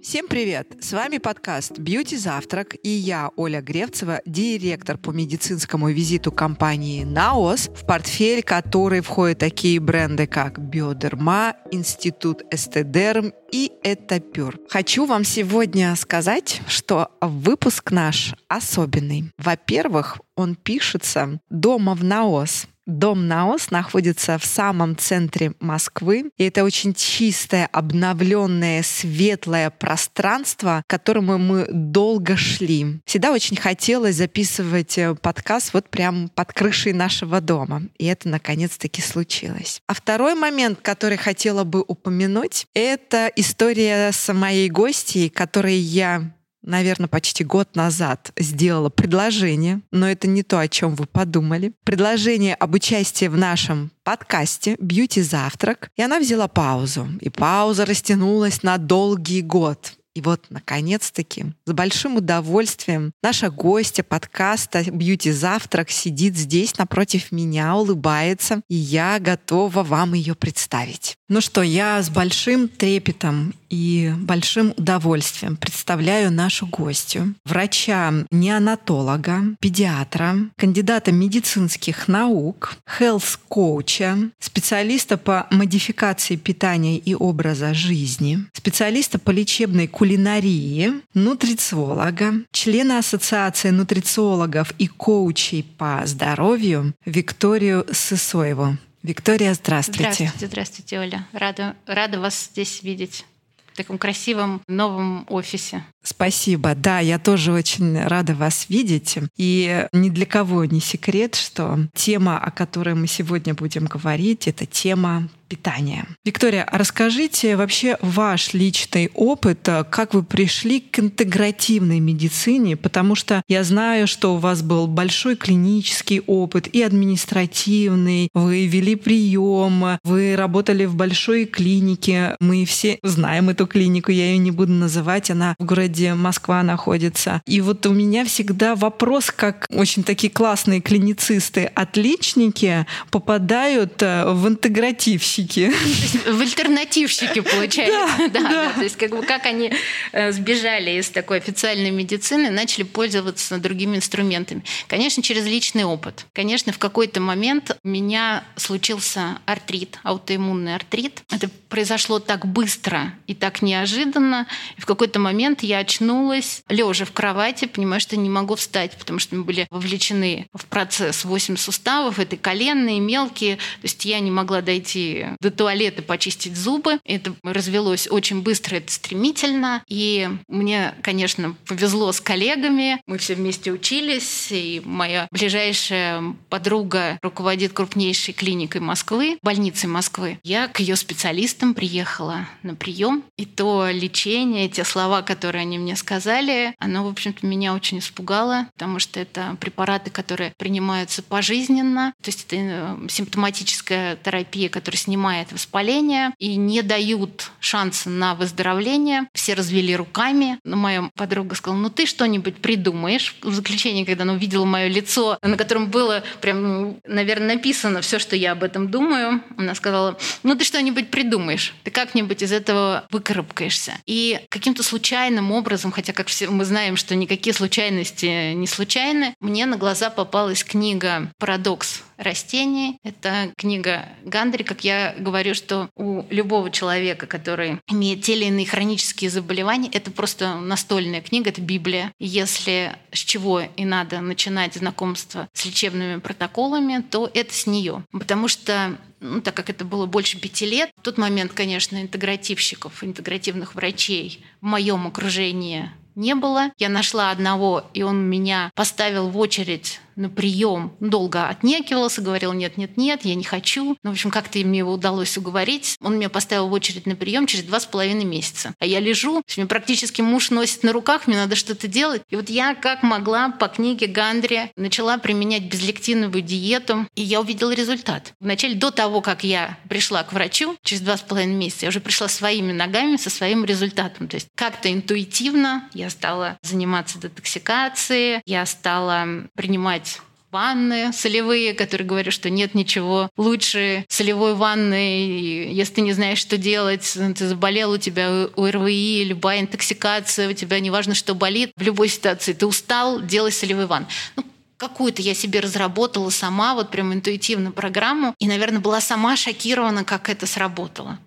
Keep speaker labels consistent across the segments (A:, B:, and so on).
A: Всем привет! С вами подкаст «Бьюти Завтрак» и я, Оля Гревцева, директор по медицинскому визиту компании «Наос», в портфель которой входят такие бренды, как «Биодерма», «Институт Эстедерм» и «Этапюр». Хочу вам сегодня сказать, что выпуск наш особенный. Во-первых, он пишется дома в «Наос», Дом Наос находится в самом центре Москвы, и это очень чистое, обновленное, светлое пространство, к которому мы долго шли. Всегда очень хотелось записывать э, подкаст вот прямо под крышей нашего дома, и это наконец-таки случилось. А второй момент, который хотела бы упомянуть, это история с моей гостьей, которой я наверное, почти год назад сделала предложение, но это не то, о чем вы подумали. Предложение об участии в нашем подкасте «Бьюти Завтрак», и она взяла паузу. И пауза растянулась на долгий год. И вот, наконец-таки, с большим удовольствием наша гостья подкаста «Бьюти Завтрак» сидит здесь напротив меня, улыбается, и я готова вам ее представить. Ну что, я с большим трепетом и большим удовольствием представляю нашу гостью, врача-неонатолога, педиатра, кандидата медицинских наук, health-коуча, специалиста по модификации питания и образа жизни, специалиста по лечебной кулинарии, нутрициолога, члена Ассоциации нутрициологов и коучей по здоровью Викторию Сысоеву. Виктория, здравствуйте.
B: Здравствуйте, здравствуйте, Оля. Рада, рада вас здесь видеть в таком красивом новом офисе.
A: Спасибо. Да, я тоже очень рада вас видеть. И ни для кого не секрет, что тема, о которой мы сегодня будем говорить, это тема питания. Виктория, а расскажите вообще ваш личный опыт, как вы пришли к интегративной медицине, потому что я знаю, что у вас был большой клинический опыт и административный, вы вели прием, вы работали в большой клинике, мы все знаем эту клинику, я ее не буду называть, она в городе городе Москва находится. И вот у меня всегда вопрос, как очень такие классные клиницисты, отличники попадают э, в интегративщики.
B: В альтернативщики, получается. Да, да, То есть как бы как они э, сбежали из такой официальной медицины, начали пользоваться другими инструментами. Конечно, через личный опыт. Конечно, в какой-то момент у меня случился артрит, аутоиммунный артрит. Это произошло так быстро и так неожиданно. И в какой-то момент я очнулась, лежа в кровати, понимаю, что не могу встать, потому что мы были вовлечены в процесс 8 суставов, это коленные, мелкие. То есть я не могла дойти до туалета, почистить зубы. Это развелось очень быстро, это стремительно. И мне, конечно, повезло с коллегами. Мы все вместе учились, и моя ближайшая подруга руководит крупнейшей клиникой Москвы, больницей Москвы. Я к ее специалистам приехала на прием, и то лечение, те слова, которые они мне сказали, оно, в общем-то, меня очень испугало, потому что это препараты, которые принимаются пожизненно, то есть это э, симптоматическая терапия, которая снимает воспаление и не дают шанса на выздоровление. Все развели руками, но моя подруга сказала, ну ты что-нибудь придумаешь. В заключение, когда она увидела мое лицо, на котором было прям, ну, наверное, написано все, что я об этом думаю, она сказала, ну ты что-нибудь придумаешь, ты как-нибудь из этого выкарабкаешься. И каким-то случайным образом образом, хотя, как все мы знаем, что никакие случайности не случайны, мне на глаза попалась книга «Парадокс растений». Это книга Гандри, как я говорю, что у любого человека, который имеет те или иные хронические заболевания, это просто настольная книга, это Библия. Если с чего и надо начинать знакомство с лечебными протоколами, то это с нее. Потому что ну, так как это было больше пяти лет, в тот момент, конечно, интегративщиков, интегративных врачей в моем окружении не было. Я нашла одного, и он меня поставил в очередь на прием долго отнекивался, говорил нет, нет, нет, я не хочу. Ну, в общем, как-то мне его удалось уговорить. Он меня поставил в очередь на прием через два с половиной месяца. А я лежу, меня практически муж носит на руках, мне надо что-то делать. И вот я как могла по книге Гандри начала применять безлектиновую диету, и я увидела результат. Вначале до того, как я пришла к врачу, через два с половиной месяца, я уже пришла своими ногами со своим результатом. То есть как-то интуитивно я стала заниматься детоксикацией, я стала принимать ванны солевые, которые говорят, что нет ничего лучше солевой ванны. И если ты не знаешь, что делать, ты заболел, у тебя ОРВИ, любая интоксикация, у тебя неважно, что болит, в любой ситуации ты устал, делай солевой ванн. Ну, какую-то я себе разработала сама, вот прям интуитивно программу, и, наверное, была сама шокирована, как это сработало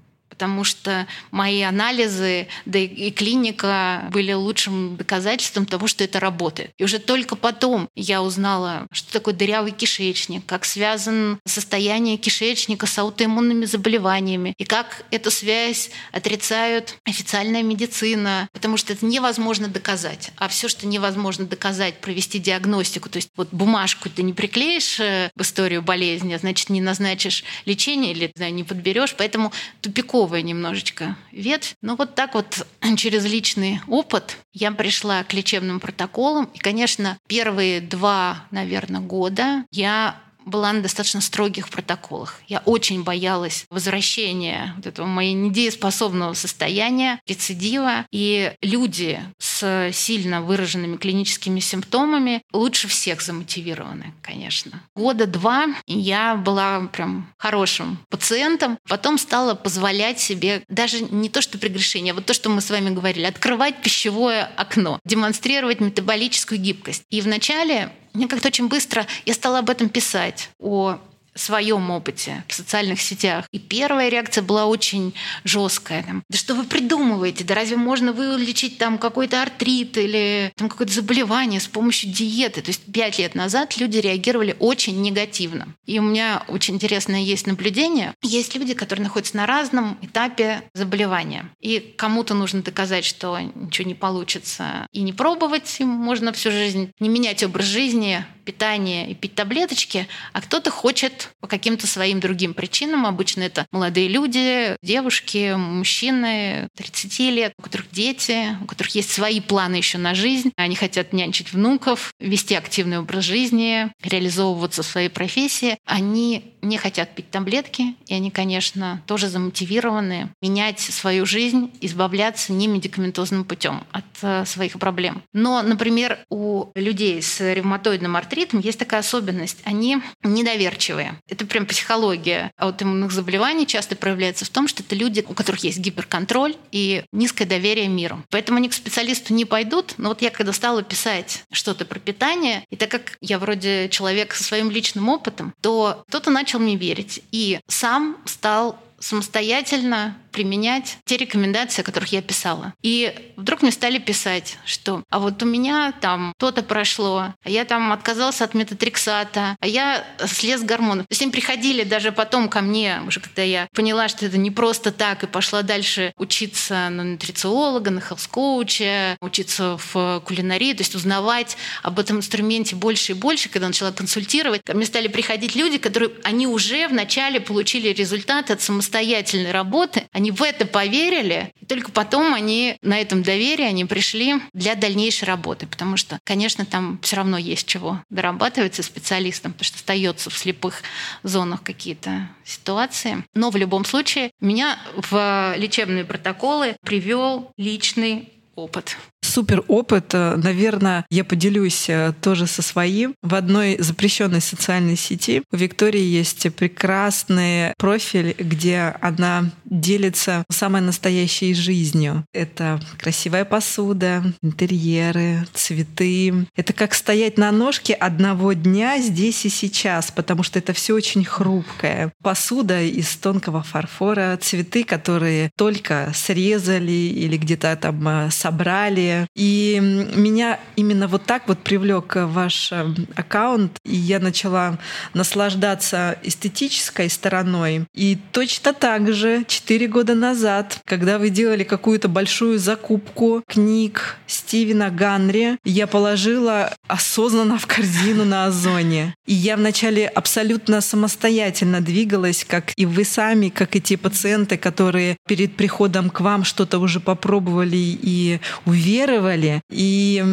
B: потому что мои анализы, да и клиника были лучшим доказательством того, что это работает. И уже только потом я узнала, что такое дырявый кишечник, как связан состояние кишечника с аутоиммунными заболеваниями, и как эту связь отрицают официальная медицина, потому что это невозможно доказать. А все, что невозможно доказать, провести диагностику, то есть вот бумажку ты не приклеишь э, в историю болезни, а значит, не назначишь лечение или не подберешь, поэтому тупиково новая немножечко ветвь. Но вот так вот через личный опыт я пришла к лечебным протоколам. И, конечно, первые два, наверное, года я была на достаточно строгих протоколах. Я очень боялась возвращения вот этого моего недееспособного состояния, рецидива. И люди с сильно выраженными клиническими симптомами лучше всех замотивированы, конечно. Года два я была прям хорошим пациентом. Потом стала позволять себе даже не то, что прегрешение, а вот то, что мы с вами говорили, открывать пищевое окно, демонстрировать метаболическую гибкость. И вначале мне как-то очень быстро я стала об этом писать, о своем опыте в социальных сетях. И первая реакция была очень жесткая. Там, да что вы придумываете? Да разве можно вылечить там какой-то артрит или там какое-то заболевание с помощью диеты? То есть пять лет назад люди реагировали очень негативно. И у меня очень интересное есть наблюдение. Есть люди, которые находятся на разном этапе заболевания. И кому-то нужно доказать, что ничего не получится и не пробовать. Им можно всю жизнь не менять образ жизни, питание и пить таблеточки, а кто-то хочет по каким-то своим другим причинам. Обычно это молодые люди, девушки, мужчины 30 лет, у которых дети, у которых есть свои планы еще на жизнь. Они хотят нянчить внуков, вести активный образ жизни, реализовываться в своей профессии. Они не хотят пить таблетки, и они, конечно, тоже замотивированы менять свою жизнь, избавляться не медикаментозным путем от э, своих проблем. Но, например, у людей с ревматоидным артритом есть такая особенность. Они недоверчивые. Это прям психология аутоиммунных заболеваний часто проявляется в том, что это люди, у которых есть гиперконтроль и низкое доверие миру. Поэтому они к специалисту не пойдут. Но вот я когда стала писать что-то про питание, и так как я вроде человек со своим личным опытом, то кто-то начал мне верить. И сам стал самостоятельно применять те рекомендации, о которых я писала. И вдруг мне стали писать, что а вот у меня там то-то прошло, а я там отказался от метатриксата, а я слез гормонов. То есть они приходили даже потом ко мне, уже когда я поняла, что это не просто так, и пошла дальше учиться на нутрициолога, на хелс-коуча, учиться в кулинарии, то есть узнавать об этом инструменте больше и больше, когда начала консультировать. Ко мне стали приходить люди, которые, они уже вначале получили результаты от самостоятельной работы, они в это поверили, и только потом они на этом доверии они пришли для дальнейшей работы, потому что, конечно, там все равно есть чего дорабатывать со специалистом, потому что остается в слепых зонах какие-то ситуации. Но в любом случае меня в лечебные протоколы привел личный опыт
A: супер опыт. Наверное, я поделюсь э, тоже со своим. В одной запрещенной социальной сети у Виктории есть прекрасный профиль, где она делится самой настоящей жизнью. Это красивая посуда, интерьеры, цветы. Это как стоять на ножке одного дня здесь и сейчас, потому что это все очень хрупкое. Посуда из тонкого фарфора, цветы, которые только срезали или где-то там э, собрали, и меня именно вот так вот привлек ваш э, аккаунт, и я начала наслаждаться эстетической стороной. И точно так же 4 года назад, когда вы делали какую-то большую закупку книг Стивена Ганри, я положила осознанно в корзину на Озоне. И я вначале абсолютно самостоятельно двигалась, как и вы сами, как и те пациенты, которые перед приходом к вам что-то уже попробовали и уверовали, реагировали. И,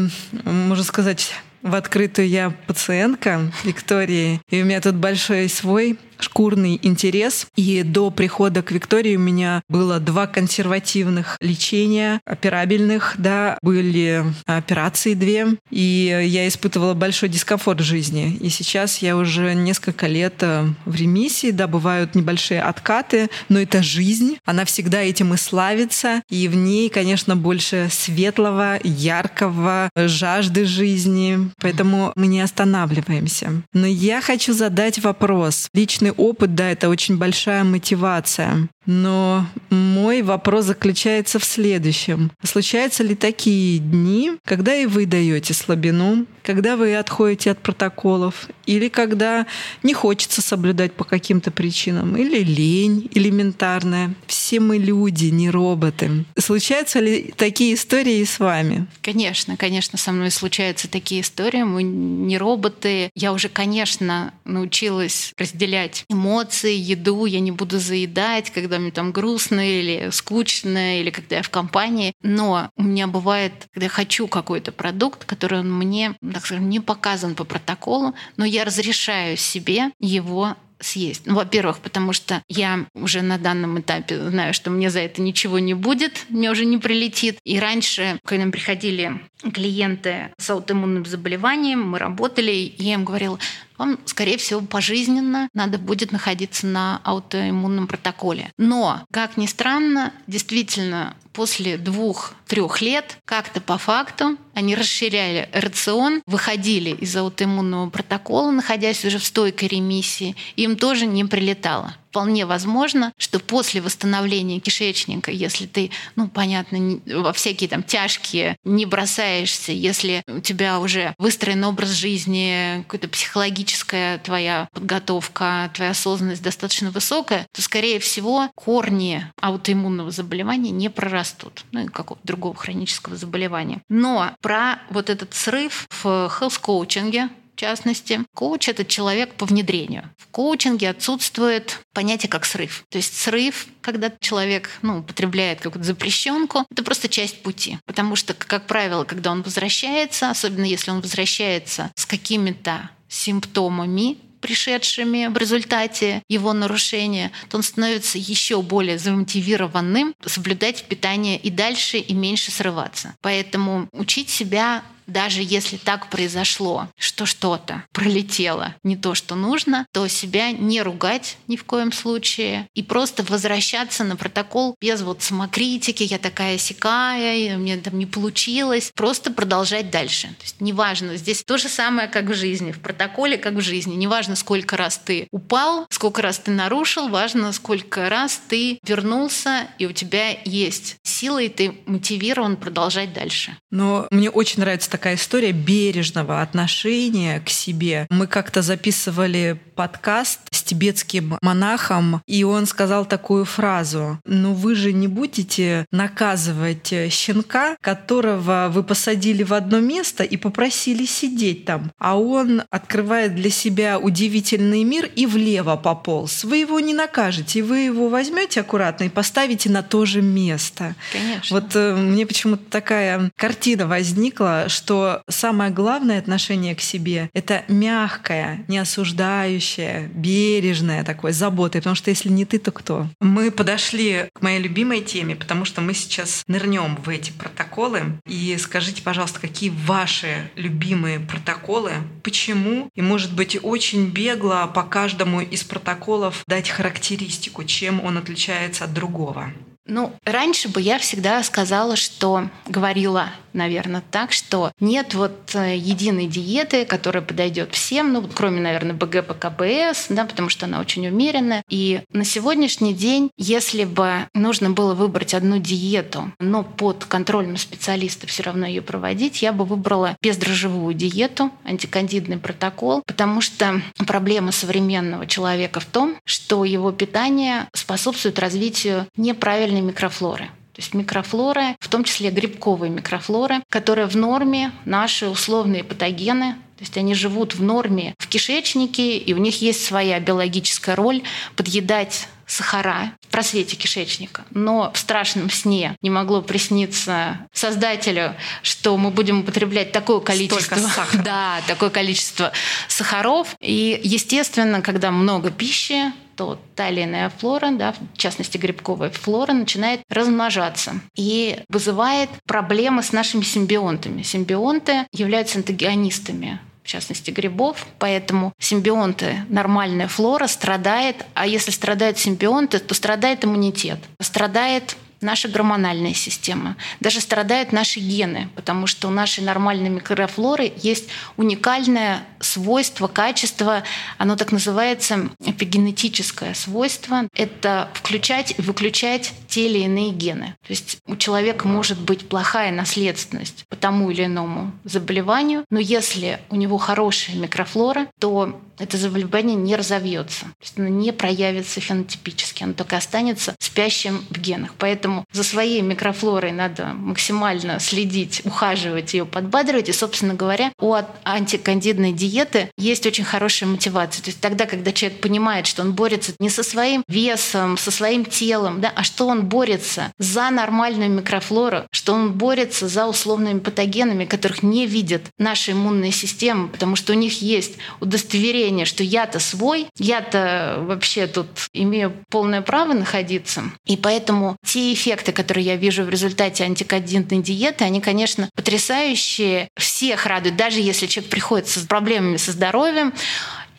A: можно сказать, в открытую я пациентка Виктории, и у меня тут большой свой шкурный интерес. И до прихода к Виктории у меня было два консервативных лечения, операбельных, да, были операции две, и я испытывала большой дискомфорт в жизни. И сейчас я уже несколько лет э, в ремиссии, да, бывают небольшие откаты, но это жизнь, она всегда этим и славится, и в ней, конечно, больше светлого, яркого, жажды жизни, поэтому мы не останавливаемся. Но я хочу задать вопрос. Личный опыт, да, это очень большая мотивация. Но мой вопрос заключается в следующем. Случаются ли такие дни, когда и вы даете слабину, когда вы отходите от протоколов, или когда не хочется соблюдать по каким-то причинам, или лень элементарная. Все мы люди, не роботы. Случаются ли такие истории и с вами?
B: Конечно, конечно, со мной случаются такие истории. Мы не роботы. Я уже, конечно, научилась разделять эмоции, еду. Я не буду заедать, когда мне там грустно или скучно, или когда я в компании. Но у меня бывает, когда я хочу какой-то продукт, который он мне, так скажем, не показан по протоколу, но я разрешаю себе его съесть. Ну, во-первых, потому что я уже на данном этапе знаю, что мне за это ничего не будет, мне уже не прилетит. И раньше, когда нам приходили клиенты с аутоиммунным заболеванием, мы работали, и я им говорила, вам, скорее всего, пожизненно надо будет находиться на аутоиммунном протоколе. Но, как ни странно, действительно, после двух-трех лет как-то по факту они расширяли рацион, выходили из аутоиммунного протокола, находясь уже в стойкой ремиссии, им тоже не прилетало вполне возможно, что после восстановления кишечника, если ты, ну, понятно, во всякие там тяжкие не бросаешься, если у тебя уже выстроен образ жизни, какая-то психологическая твоя подготовка, твоя осознанность достаточно высокая, то, скорее всего, корни аутоиммунного заболевания не прорастут, ну, и какого-то другого хронического заболевания. Но про вот этот срыв в health-коучинге, в частности. Коуч — это человек по внедрению. В коучинге отсутствует понятие как срыв. То есть срыв, когда человек ну, употребляет какую-то запрещенку, это просто часть пути. Потому что, как правило, когда он возвращается, особенно если он возвращается с какими-то симптомами, пришедшими в результате его нарушения, то он становится еще более замотивированным соблюдать питание и дальше, и меньше срываться. Поэтому учить себя даже если так произошло, что что-то пролетело не то, что нужно, то себя не ругать ни в коем случае и просто возвращаться на протокол без вот самокритики, я такая сякая, мне там не получилось, просто продолжать дальше. То есть неважно, здесь то же самое, как в жизни, в протоколе, как в жизни. Неважно, сколько раз ты упал, сколько раз ты нарушил, важно, сколько раз ты вернулся, и у тебя есть сила, и ты мотивирован продолжать дальше.
A: Но мне очень нравится такая история бережного отношения к себе. Мы как-то записывали подкаст тибетским монахом, и он сказал такую фразу. Ну вы же не будете наказывать щенка, которого вы посадили в одно место и попросили сидеть там, а он открывает для себя удивительный мир и влево пополз. Вы его не накажете, вы его возьмете аккуратно и поставите на то же место.
B: Конечно.
A: Вот э, мне почему-то такая картина возникла, что самое главное отношение к себе — это мягкое, не осуждающее, бережное такое, заботой, потому что если не ты, то кто? Мы подошли к моей любимой теме, потому что мы сейчас нырнем в эти протоколы. И скажите, пожалуйста, какие ваши любимые протоколы, почему? И, может быть, очень бегло по каждому из протоколов дать характеристику, чем он отличается от другого.
B: Ну, раньше бы я всегда сказала, что говорила, наверное, так, что нет вот э, единой диеты, которая подойдет всем, ну, кроме, наверное, БГ КБС, да, потому что она очень умеренная. И на сегодняшний день, если бы нужно было выбрать одну диету, но под контролем специалиста все равно ее проводить, я бы выбрала бездрожжевую диету, антикандидный протокол, потому что проблема современного человека в том, что его питание способствует развитию неправильной нормальной микрофлоры. То есть микрофлора, в том числе грибковые микрофлоры, которые в норме наши условные патогены, то есть они живут в норме в кишечнике, и у них есть своя биологическая роль подъедать сахара в просвете кишечника. Но в страшном сне не могло присниться создателю, что мы будем употреблять такое количество, да, такое количество сахаров. И, естественно, когда много пищи, то та или иная флора, да, в частности грибковая флора, начинает размножаться и вызывает проблемы с нашими симбионтами. Симбионты являются антагонистами в частности грибов, поэтому симбионты, нормальная флора страдает, а если страдают симбионты, то страдает иммунитет, страдает наша гормональная система, даже страдают наши гены, потому что у нашей нормальной микрофлоры есть уникальное свойство, качество, оно так называется эпигенетическое свойство. Это включать и выключать те или иные гены. То есть у человека может быть плохая наследственность по тому или иному заболеванию, но если у него хорошая микрофлора, то это заболевание не разовьется, то есть оно не проявится фенотипически, оно только останется спящим в генах. Поэтому за своей микрофлорой надо максимально следить, ухаживать ее, подбадривать. И, собственно говоря, у антикандидной диеты есть очень хорошая мотивация. То есть тогда, когда человек понимает, что он борется не со своим весом, со своим телом, да, а что он борется за нормальную микрофлору, что он борется за условными патогенами, которых не видит наша иммунная система, потому что у них есть удостоверение что я-то свой, я-то вообще тут имею полное право находиться. И поэтому те эффекты, которые я вижу в результате антикодинтной диеты, они, конечно, потрясающие, всех радуют, даже если человек приходит с проблемами со здоровьем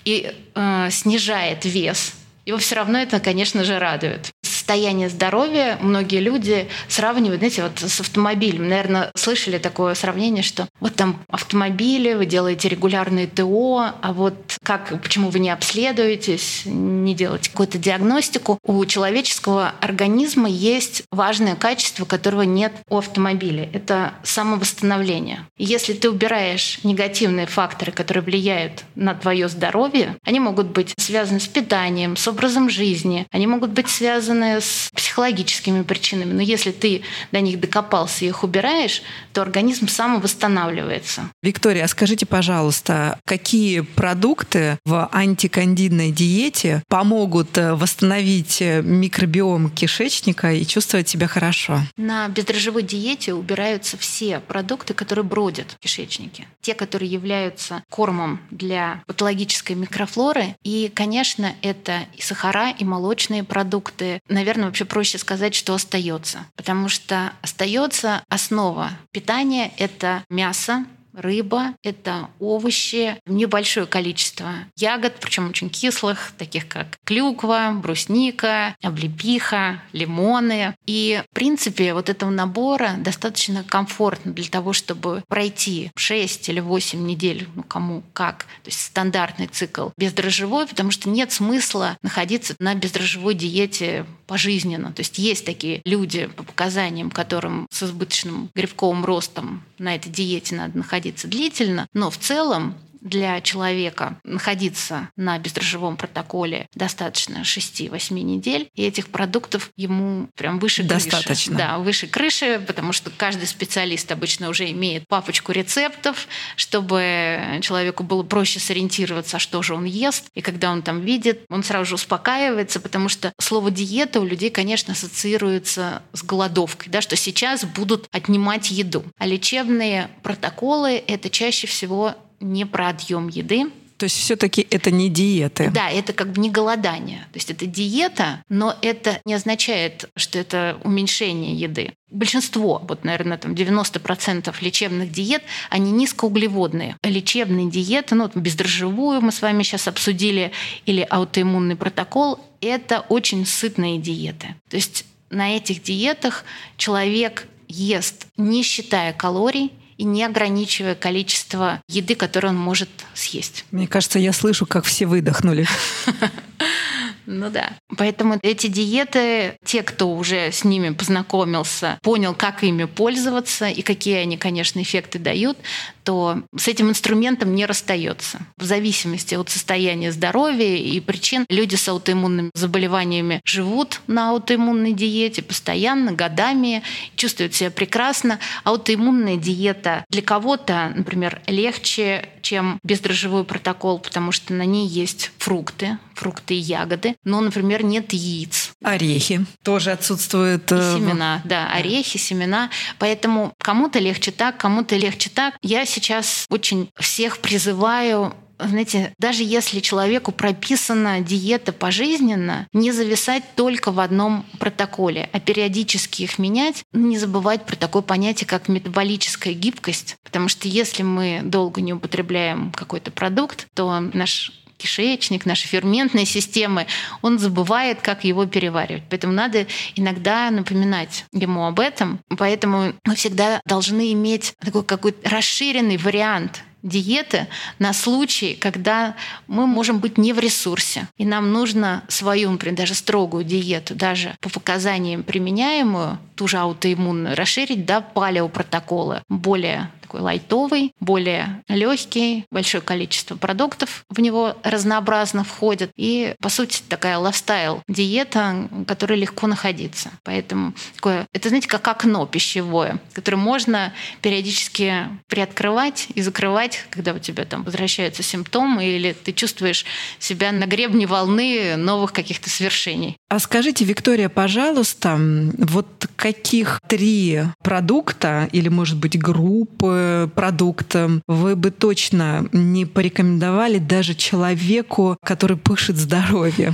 B: и э, снижает вес, его все равно это, конечно же, радует состояние здоровья многие люди сравнивают, знаете, вот с автомобилем. Наверное, слышали такое сравнение, что вот там автомобили, вы делаете регулярные ТО, а вот как, почему вы не обследуетесь, не делаете какую-то диагностику. У человеческого организма есть важное качество, которого нет у автомобиля. Это самовосстановление. Если ты убираешь негативные факторы, которые влияют на твое здоровье, они могут быть связаны с питанием, с образом жизни, они могут быть связаны с психологическими причинами. Но если ты до них докопался и их убираешь, то организм сам восстанавливается.
A: Виктория, а скажите, пожалуйста, какие продукты в антикандидной диете помогут э, восстановить э, микробиом кишечника и чувствовать себя хорошо?
B: На бездрожжевой диете убираются все продукты, которые бродят в кишечнике. Те, которые являются кормом для патологической микрофлоры. И, конечно, это и сахара, и молочные продукты. Наверное, наверное, вообще проще сказать, что остается. Потому что остается основа питания — это мясо, рыба, это овощи, небольшое количество ягод, причем очень кислых, таких как клюква, брусника, облепиха, лимоны. И, в принципе, вот этого набора достаточно комфортно для того, чтобы пройти 6 или 8 недель, ну кому как, то есть стандартный цикл бездрожжевой, потому что нет смысла находиться на бездрожжевой диете пожизненно. То есть есть такие люди по показаниям, которым с избыточным грибковым ростом на этой диете надо находиться длительно, но в целом для человека находиться на бездрожжевом протоколе достаточно 6-8 недель, и этих продуктов ему прям выше
A: достаточно.
B: крыши. Да, выше крыши, потому что каждый специалист обычно уже имеет папочку рецептов, чтобы человеку было проще сориентироваться, что же он ест, и когда он там видит, он сразу же успокаивается, потому что слово диета у людей, конечно, ассоциируется с голодовкой, да, что сейчас будут отнимать еду. А лечебные протоколы — это чаще всего не про отъем еды.
A: То есть все-таки это не диеты.
B: Да, это как бы не голодание. То есть это диета, но это не означает, что это уменьшение еды. Большинство, вот, наверное, там 90% лечебных диет, они низкоуглеводные. Лечебные диеты, ну, бездрожжевую мы с вами сейчас обсудили, или аутоиммунный протокол, это очень сытные диеты. То есть на этих диетах человек ест, не считая калорий, и не ограничивая количество еды, которую он может съесть.
A: Мне кажется, я слышу, как все выдохнули.
B: Ну да. Поэтому эти диеты, те, кто уже с ними познакомился, понял, как ими пользоваться и какие они, конечно, эффекты дают, то с этим инструментом не расстается. В зависимости от состояния здоровья и причин люди с аутоиммунными заболеваниями живут на аутоиммунной диете постоянно, годами, чувствуют себя прекрасно. Аутоиммунная диета для кого-то, например, легче, чем бездрожжевой протокол, потому что на ней есть фрукты, фрукты и ягоды, но, например, нет яиц
A: Орехи тоже отсутствуют.
B: И э, семена, да, орехи, семена. Поэтому кому-то легче так, кому-то легче так. Я сейчас очень всех призываю знаете, даже если человеку прописана диета пожизненно, не зависать только в одном протоколе, а периодически их менять, не забывать про такое понятие, как метаболическая гибкость, потому что если мы долго не употребляем какой-то продукт, то наш кишечник, наши ферментные системы, он забывает, как его переваривать. Поэтому надо иногда напоминать ему об этом. Поэтому мы всегда должны иметь такой какой-то расширенный вариант диеты на случай, когда мы можем быть не в ресурсе, и нам нужно свою, например, даже строгую диету, даже по показаниям применяемую, ту же аутоиммунную, расширить до палеопротокола, более такой лайтовый, более легкий, большое количество продуктов в него разнообразно входит. И, по сути, такая лайфстайл диета, в которой легко находиться. Поэтому такое, это, знаете, как окно пищевое, которое можно периодически приоткрывать и закрывать, когда у тебя там возвращаются симптомы или ты чувствуешь себя на гребне волны новых каких-то свершений.
A: А скажите, Виктория, пожалуйста, вот каких три продукта или, может быть, группы продуктом, вы бы точно не порекомендовали даже человеку, который пышет здоровьем?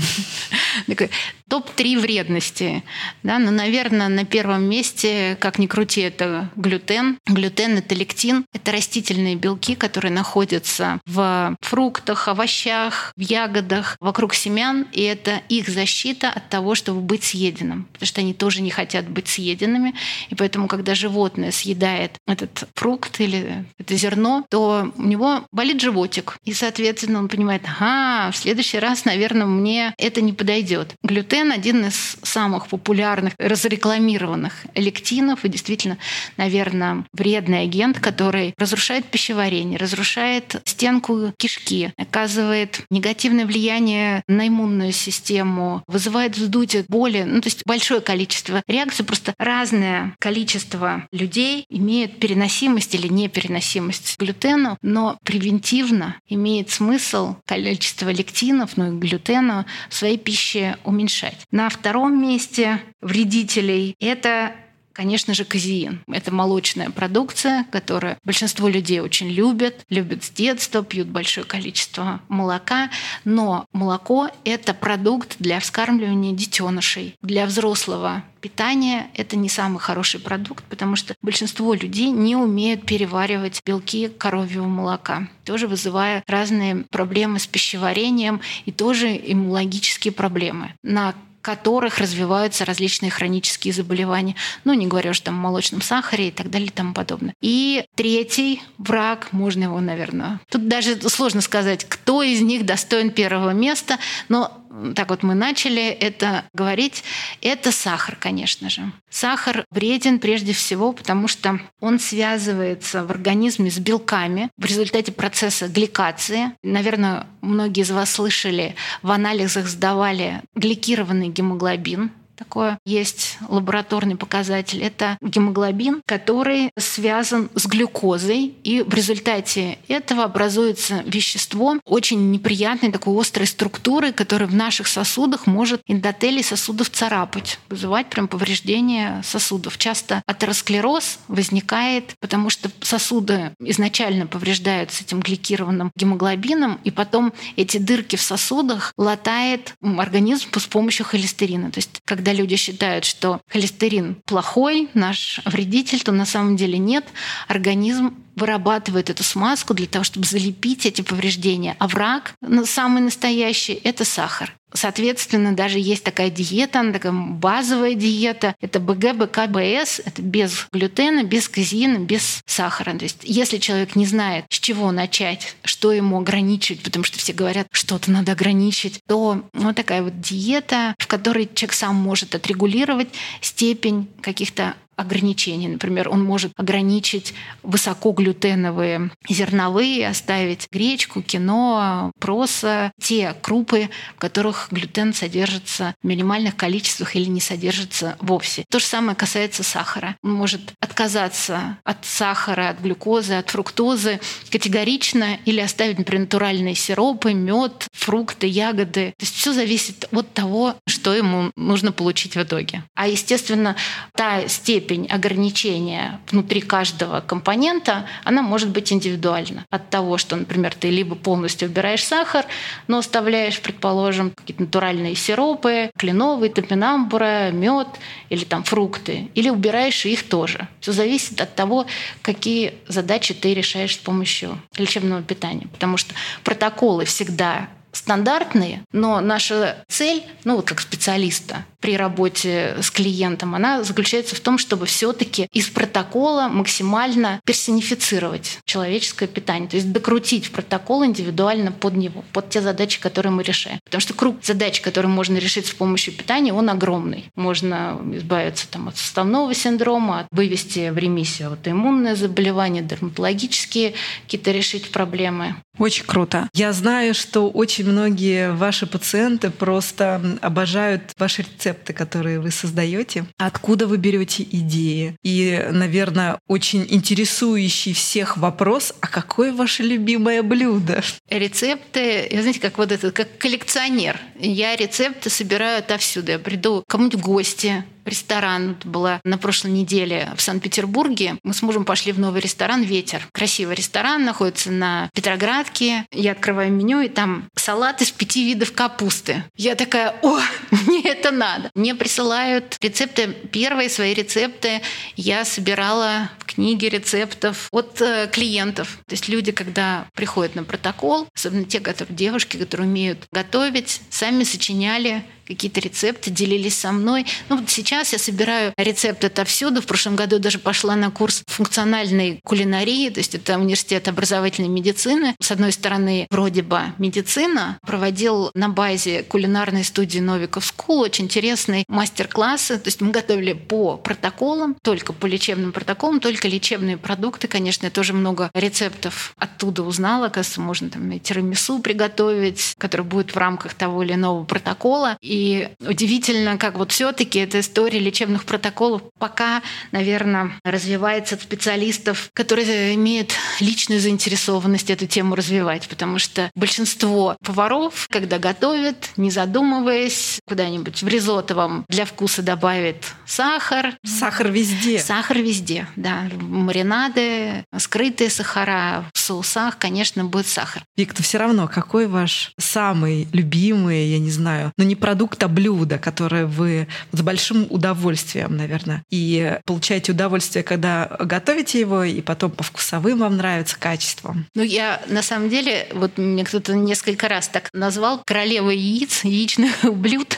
B: Топ-3 вредности. Да, ну, наверное, на первом месте, как ни крути, это глютен. Глютен — это лектин. Это растительные белки, которые находятся в фруктах, овощах, в ягодах, вокруг семян. И это их защита от того, чтобы быть съеденным. Потому что они тоже не хотят быть съеденными. И поэтому, когда животное съедает этот фрукт или это зерно, то у него болит животик. И, соответственно, он понимает, ага, в следующий раз, наверное, мне это не подойдет. Глютен глютен один из самых популярных, разрекламированных лектинов. И действительно, наверное, вредный агент, который разрушает пищеварение, разрушает стенку кишки, оказывает негативное влияние на иммунную систему, вызывает вздутие, боли, ну то есть большое количество реакций, просто разное количество людей имеют переносимость или непереносимость к глютену, но превентивно имеет смысл количество лектинов, ну и глютена в своей пище уменьшать решать. На втором месте вредителей это Конечно же, казеин. Это молочная продукция, которую большинство людей очень любят, любят с детства, пьют большое количество молока. Но молоко — это продукт для вскармливания детенышей. Для взрослого питания это не самый хороший продукт, потому что большинство людей не умеют переваривать белки коровьего молока, тоже вызывая разные проблемы с пищеварением и тоже иммунологические проблемы. На которых развиваются различные хронические заболевания. Ну, не говоря уже там о молочном сахаре и так далее и тому подобное. И третий враг, можно его, наверное... Тут даже сложно сказать, кто из них достоин первого места, но так вот мы начали это говорить, это сахар, конечно же. Сахар вреден прежде всего, потому что он связывается в организме с белками в результате процесса гликации. Наверное, многие из вас слышали, в анализах сдавали гликированный гемоглобин, такое есть лабораторный показатель. Это гемоглобин, который связан с глюкозой, и в результате этого образуется вещество очень неприятной такой острой структуры, которое в наших сосудах может эндотелий сосудов царапать, вызывать прям повреждение сосудов. Часто атеросклероз возникает, потому что сосуды изначально повреждаются этим гликированным гемоглобином, и потом эти дырки в сосудах латает организм с помощью холестерина. То есть, когда когда люди считают, что холестерин плохой, наш вредитель, то на самом деле нет. Организм вырабатывает эту смазку для того, чтобы залепить эти повреждения. А враг, самый настоящий, это сахар. Соответственно, даже есть такая диета, она такая базовая диета. Это БГ, БК, БС. Это без глютена, без казеина, без сахара. То есть если человек не знает, с чего начать, что ему ограничить, потому что все говорят, что-то надо ограничить, то вот такая вот диета, в которой человек сам может отрегулировать степень каких-то ограничений. Например, он может ограничить высокоглютеновые зерновые, оставить гречку, кино, проса, те крупы, в которых глютен содержится в минимальных количествах или не содержится вовсе. То же самое касается сахара. Он может отказаться от сахара, от глюкозы, от фруктозы категорично или оставить, например, натуральные сиропы, мед, фрукты, ягоды. То есть все зависит от того, что ему нужно получить в итоге. А, естественно, та степень ограничения внутри каждого компонента, она может быть индивидуальна. От того, что, например, ты либо полностью убираешь сахар, но оставляешь, предположим, какие-то натуральные сиропы, кленовые, топинамбура, мед или там фрукты, или убираешь их тоже. Все зависит от того, какие задачи ты решаешь с помощью лечебного питания. Потому что протоколы всегда стандартные, но наша цель, ну вот как специалиста при работе с клиентом, она заключается в том, чтобы все-таки из протокола максимально персонифицировать человеческое питание, то есть докрутить в протокол индивидуально под него, под те задачи, которые мы решаем. Потому что круг задач, которые можно решить с помощью питания, он огромный. Можно избавиться там, от суставного синдрома, вывести в ремиссию аутоиммунное заболевание, дерматологические какие-то решить проблемы.
A: Очень круто. Я знаю, что очень многие ваши пациенты просто обожают ваши рецепты, которые вы создаете. Откуда вы берете идеи? И, наверное, очень интересующий всех вопрос, а какое ваше любимое блюдо?
B: Рецепты, я знаете, как вот этот, как коллекционер. Я рецепты собираю отовсюду. Я приду кому-нибудь в гости, ресторан. была на прошлой неделе в Санкт-Петербурге. Мы с мужем пошли в новый ресторан «Ветер». Красивый ресторан, находится на Петроградке. Я открываю меню, и там салат из пяти видов капусты. Я такая, о, мне это надо. Мне присылают рецепты, первые свои рецепты я собирала в книге рецептов от э, клиентов. То есть люди, когда приходят на протокол, особенно те, которые девушки, которые умеют готовить, сами сочиняли какие-то рецепты, делились со мной. Ну вот сейчас я собираю рецепты отовсюду. В прошлом году даже пошла на курс функциональной кулинарии, то есть это университет образовательной медицины. С одной стороны, вроде бы медицина, проводил на базе кулинарной студии Novikov School очень интересные мастер-классы. То есть мы готовили по протоколам, только по лечебным протоколам, только лечебные продукты. Конечно, я тоже много рецептов оттуда узнала. Оказывается, можно там тирамису приготовить, который будет в рамках того или иного протокола. И и удивительно, как вот все-таки эта история лечебных протоколов пока, наверное, развивается от специалистов, которые имеют личную заинтересованность эту тему развивать, потому что большинство поваров, когда готовят, не задумываясь, куда-нибудь в ризотто вам для вкуса добавит сахар.
A: Сахар везде.
B: Сахар везде, да. Маринады, скрытые сахара, в соусах, конечно, будет сахар.
A: Виктор, все равно, какой ваш самый любимый, я не знаю, но не продукт продукта, блюда, которое вы с большим удовольствием, наверное, и получаете удовольствие, когда готовите его, и потом по вкусовым вам нравится качеством.
B: Ну, я на самом деле, вот мне кто-то несколько раз так назвал королевой яиц, яичных блюд.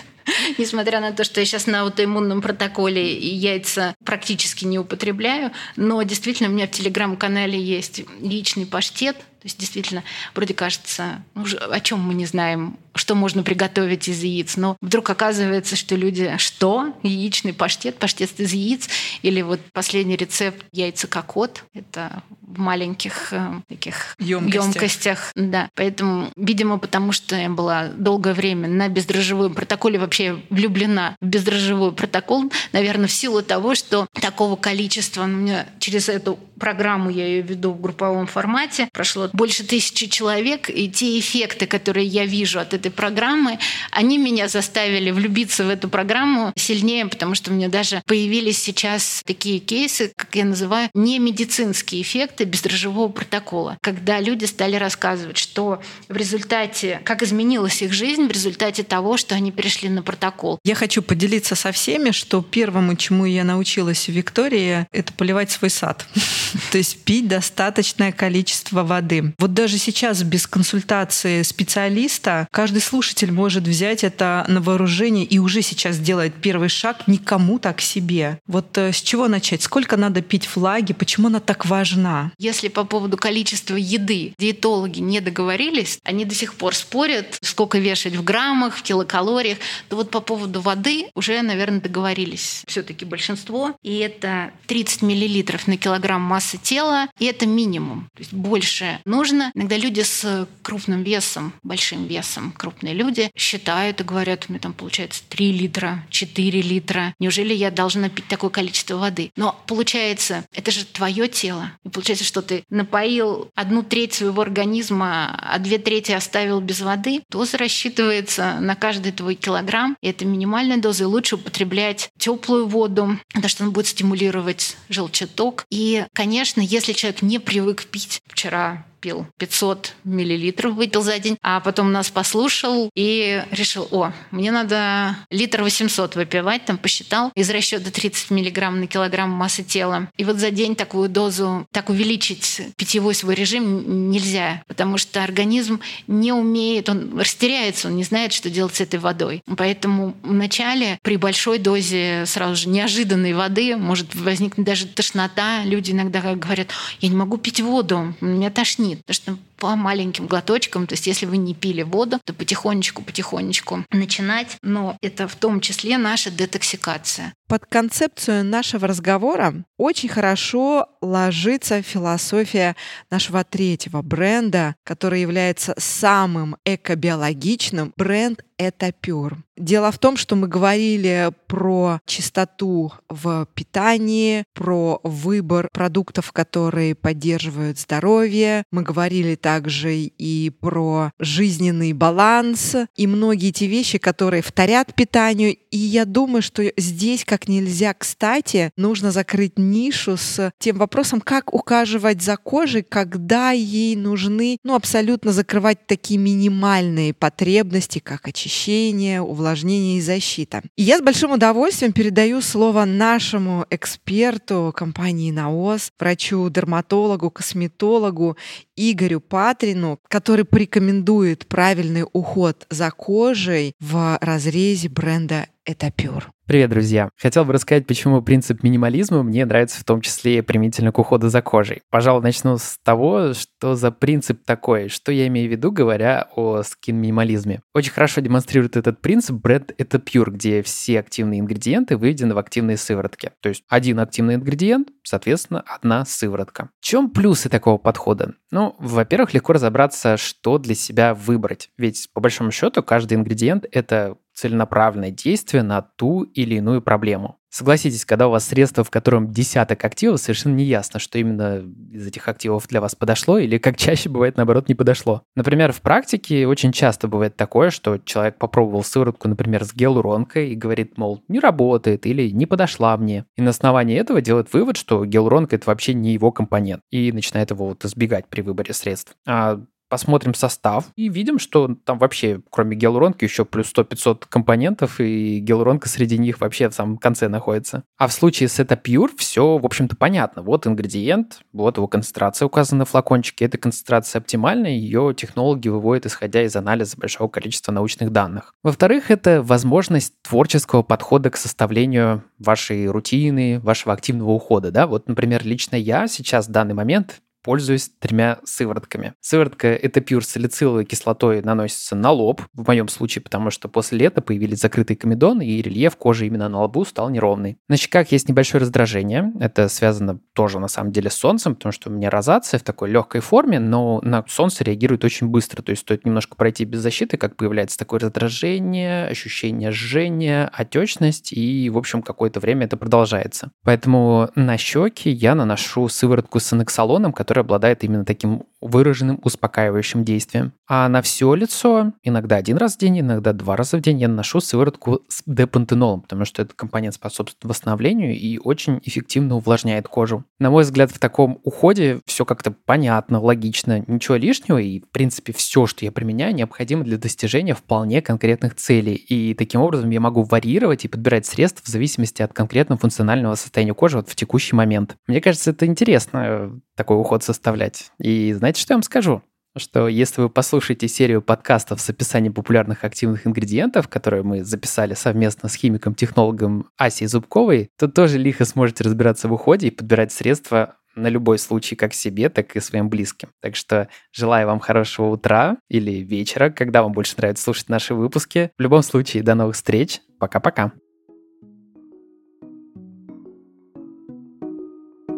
B: Несмотря на то, что я сейчас на аутоиммунном протоколе и яйца практически не употребляю, но действительно у меня в телеграм-канале есть яичный паштет, то есть действительно, вроде кажется, ну, о чем мы не знаем, что можно приготовить из яиц, но вдруг оказывается, что люди, что? Яичный паштет, паштет из яиц, или вот последний рецепт яйца кокот, это в маленьких э, таких емкостях. емкостях. Да. Поэтому, видимо, потому что я была долгое время на бездрожжевом протоколе, вообще влюблена в бездрожжевой протокол, наверное, в силу того, что такого количества, ну, у меня через эту программу я ее веду в групповом формате, прошло больше тысячи человек, и те эффекты, которые я вижу от этой программы, они меня заставили влюбиться в эту программу сильнее, потому что у меня даже появились сейчас такие кейсы, как я называю, не медицинские эффекты бездрожжевого протокола, когда люди стали рассказывать, что в результате, как изменилась их жизнь в результате того, что они перешли на протокол.
A: Я хочу поделиться со всеми, что первому, чему я научилась в Виктории, это поливать свой сад. То есть пить достаточное количество воды. Вот даже сейчас без консультации специалиста каждый слушатель может взять это на вооружение и уже сейчас делает первый шаг не кому-то, а к себе. Вот э, с чего начать? Сколько надо пить флаги? Почему она так важна?
B: Если по поводу количества еды диетологи не договорились, они до сих пор спорят, сколько вешать в граммах, в килокалориях, то вот по поводу воды уже, наверное, договорились все-таки большинство. И это 30 миллилитров на килограмм массы тела, и это минимум. То есть больше нужно. Иногда люди с крупным весом, большим весом, крупные люди считают и говорят, у меня там получается 3 литра, 4 литра. Неужели я должна пить такое количество воды? Но получается, это же твое тело. И получается, что ты напоил одну треть своего организма, а две трети оставил без воды. Доза рассчитывается на каждый твой килограмм. И это минимальная доза. И лучше употреблять теплую воду, потому что он будет стимулировать желчаток. И, конечно, если человек не привык пить, вчера пил 500 миллилитров, выпил за день, а потом нас послушал и решил, о, мне надо литр 800 выпивать, там посчитал, из расчета 30 миллиграмм на килограмм массы тела. И вот за день такую дозу, так увеличить питьевой свой режим нельзя, потому что организм не умеет, он растеряется, он не знает, что делать с этой водой. Поэтому вначале при большой дозе сразу же неожиданной воды может возникнуть даже тошнота. Люди иногда говорят, я не могу пить воду, меня тошнит тошнит, потому что по маленьким глоточкам, то есть если вы не пили воду, то потихонечку-потихонечку начинать, но это в том числе наша детоксикация.
A: Под концепцию нашего разговора очень хорошо ложится философия нашего третьего бренда, который является самым экобиологичным. Бренд это Pure. Дело в том, что мы говорили про чистоту в питании, про выбор продуктов, которые поддерживают здоровье. Мы говорили также и про жизненный баланс и многие те вещи, которые вторят питанию. И я думаю, что здесь как нельзя кстати нужно закрыть нишу с тем вопросом, как ухаживать за кожей, когда ей нужны ну, абсолютно закрывать такие минимальные потребности, как очищение, увлажнение и защита. И я с большим удовольствием передаю слово нашему эксперту компании «Наос», врачу-дерматологу, косметологу Игорю Патрину, который порекомендует правильный уход за кожей в разрезе бренда Этапюр.
C: Привет, друзья! Хотел бы рассказать, почему принцип минимализма мне нравится в том числе применительно к уходу за кожей. Пожалуй, начну с того, что за принцип такой, что я имею в виду, говоря о скин-минимализме. Очень хорошо демонстрирует этот принцип бренд Pure, где все активные ингредиенты выведены в активные сыворотки. То есть один активный ингредиент, соответственно, одна сыворотка. В чем плюсы такого подхода? Ну, во-первых, легко разобраться, что для себя выбрать. Ведь, по большому счету, каждый ингредиент — это целенаправленное действие на ту или иную проблему. Согласитесь, когда у вас средство, в котором десяток активов, совершенно не ясно, что именно из этих активов для вас подошло или, как чаще бывает, наоборот, не подошло. Например, в практике очень часто бывает такое, что человек попробовал сыворотку, например, с гиалуронкой и говорит, мол, не работает или не подошла мне. И на основании этого делает вывод, что гиалуронка это вообще не его компонент и начинает его вот избегать при выборе средств. А посмотрим состав и видим, что там вообще, кроме гиалуронки, еще плюс 100-500 компонентов, и гиалуронка среди них вообще в самом конце находится. А в случае с это Pure все, в общем-то, понятно. Вот ингредиент, вот его концентрация указана на флакончике. Эта концентрация оптимальная, ее технологи выводят, исходя из анализа большого количества научных данных. Во-вторых, это возможность творческого подхода к составлению вашей рутины, вашего активного ухода. Да? Вот, например, лично я сейчас в данный момент пользуюсь тремя сыворотками. Сыворотка это пюр с салициловой кислотой наносится на лоб, в моем случае, потому что после лета появились закрытые комедоны, и рельеф кожи именно на лбу стал неровный. На щеках есть небольшое раздражение, это связано тоже на самом деле с солнцем, потому что у меня розация в такой легкой форме, но на солнце реагирует очень быстро, то есть стоит немножко пройти без защиты, как появляется такое раздражение, ощущение жжения, отечность, и, в общем, какое-то время это продолжается. Поэтому на щеки я наношу сыворотку с анексалоном, который который обладает именно таким выраженным успокаивающим действием. А на все лицо иногда один раз в день, иногда два раза в день я наношу сыворотку с депантенолом, потому что этот компонент способствует восстановлению и очень эффективно увлажняет кожу. На мой взгляд, в таком уходе все как-то понятно, логично, ничего лишнего, и, в принципе, все, что я применяю, необходимо для достижения вполне конкретных целей. И таким образом я могу варьировать и подбирать средства в зависимости от конкретного функционального состояния кожи вот в текущий момент. Мне кажется, это интересно, э, такой уход составлять. И знаете, что я вам скажу? что если вы послушаете серию подкастов с описанием популярных активных ингредиентов, которые мы записали совместно с химиком-технологом Асей Зубковой, то тоже лихо сможете разбираться в уходе и подбирать средства на любой случай как себе, так и своим близким. Так что желаю вам хорошего утра или вечера, когда вам больше нравится слушать наши выпуски. В любом случае, до новых встреч. Пока-пока.